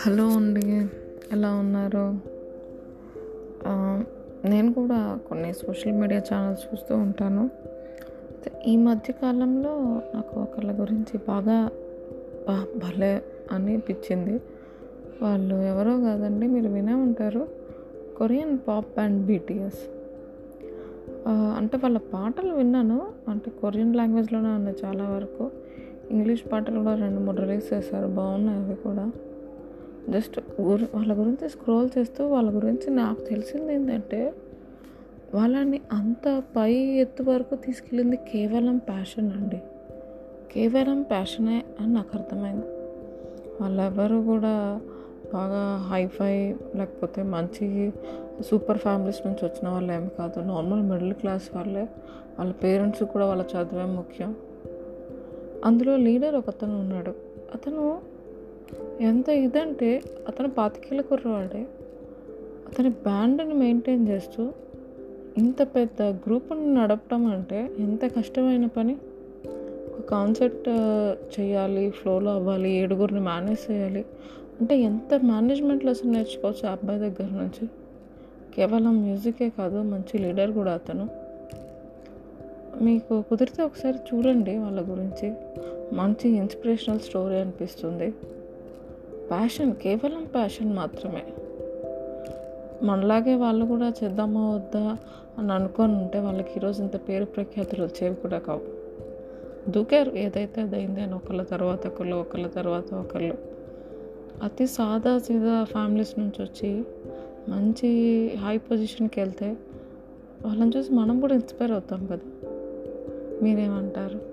Hello అండి ఎలా ఉన్నారు? నేను కూడా కొన్ని సోషల్ మీడియా ఛానల్స్ చూస్తూ ఉంటాను. ఈ మధ్య కాలంలో నాకు ఒకళ్ళ గురించి బాగా భలే అనిపించింది. వాళ్ళు ఎవరో కాదండి మీరు వినే ఉంటారు. Korean pop and BTS. అంటే వాళ్ళ పాటలు విన్నాను. అంటే కొరియన్ లాంగ్వేజ్లోనే ఉన్నాయి చాలా వరకు. ఇంగ్లీష్ పాటలు కూడా రెండు మూడు రిలీజ్ చేశారు. బాగున్నాయి అవి కూడా. జస్ట్ గురి వాళ్ళ గురించి స్క్రోల్ చేస్తూ వాళ్ళ గురించి నాకు తెలిసింది ఏంటంటే వాళ్ళని అంత పై ఎత్తు వరకు తీసుకెళ్ళింది కేవలం ప్యాషన్ అండి. కేవలం ప్యాషనే అని నాకు అర్థమైంది. వాళ్ళెవరు కూడా బాగా హైఫై లేకపోతే మంచి సూపర్ ఫ్యామిలీస్ నుంచి వచ్చిన వాళ్ళు ఏమి కాదు. నార్మల్ మిడిల్ క్లాస్ వాళ్ళే. వాళ్ళ పేరెంట్స్ కూడా వాళ్ళ చదివే ముఖ్యం. అందులో లీడర్ ఒకతను ఉన్నాడు. అతను ఎంత ఇదంటే అతను పాతికేళ్ళ కుర్రవాడే. అతని బ్యాండ్ని మెయింటైన్ చేస్తూ ఇంత పెద్ద గ్రూప్ని నడపడం అంటే ఎంత కష్టమైన పని? ఒక uh, చేయాలి ఫ్లోలో అవ్వాలి ఏడుగురిని మేనేజ్ చేయాలి. అంటే ఎంత మేనేజ్మెంట్ లెసన్ నేర్చుకోవచ్చు ఆ అబ్బాయి దగ్గర నుంచి? కేవలం మ్యూజికే కాదు మంచి లీడర్ కూడా అతను. మీకు కుదిరితే ఒకసారి చూడండి వాళ్ళ గురించి. మంచి ఇన్స్పిరేషనల్ స్టోరీ అనిపిస్తుంది. ప్యాషన్ కేవలం ప్యాషన్ మాత్రమే. మనలాగే వాళ్ళు కూడా చేద్దామా వద్దా అని అనుకొని ఉంటే వాళ్ళకి ఈరోజు ఇంత పేరు ప్రఖ్యాతులు వచ్చేవి కూడా కావు. దూకారు. ఏదైతే అదైంది అని ఒకళ్ళ తర్వాత ఒకళ్ళు ఒకళ్ళ తర్వాత ఒకళ్ళు. అతి సాదా సీదా ఫ్యామిలీస్ నుంచి వచ్చి మంచి హై పొజిషన్కి వెళ్తే వాళ్ళని చూసి మనం కూడా ఇన్స్పైర్ అవుతాం కదా. మీరేమంటారు?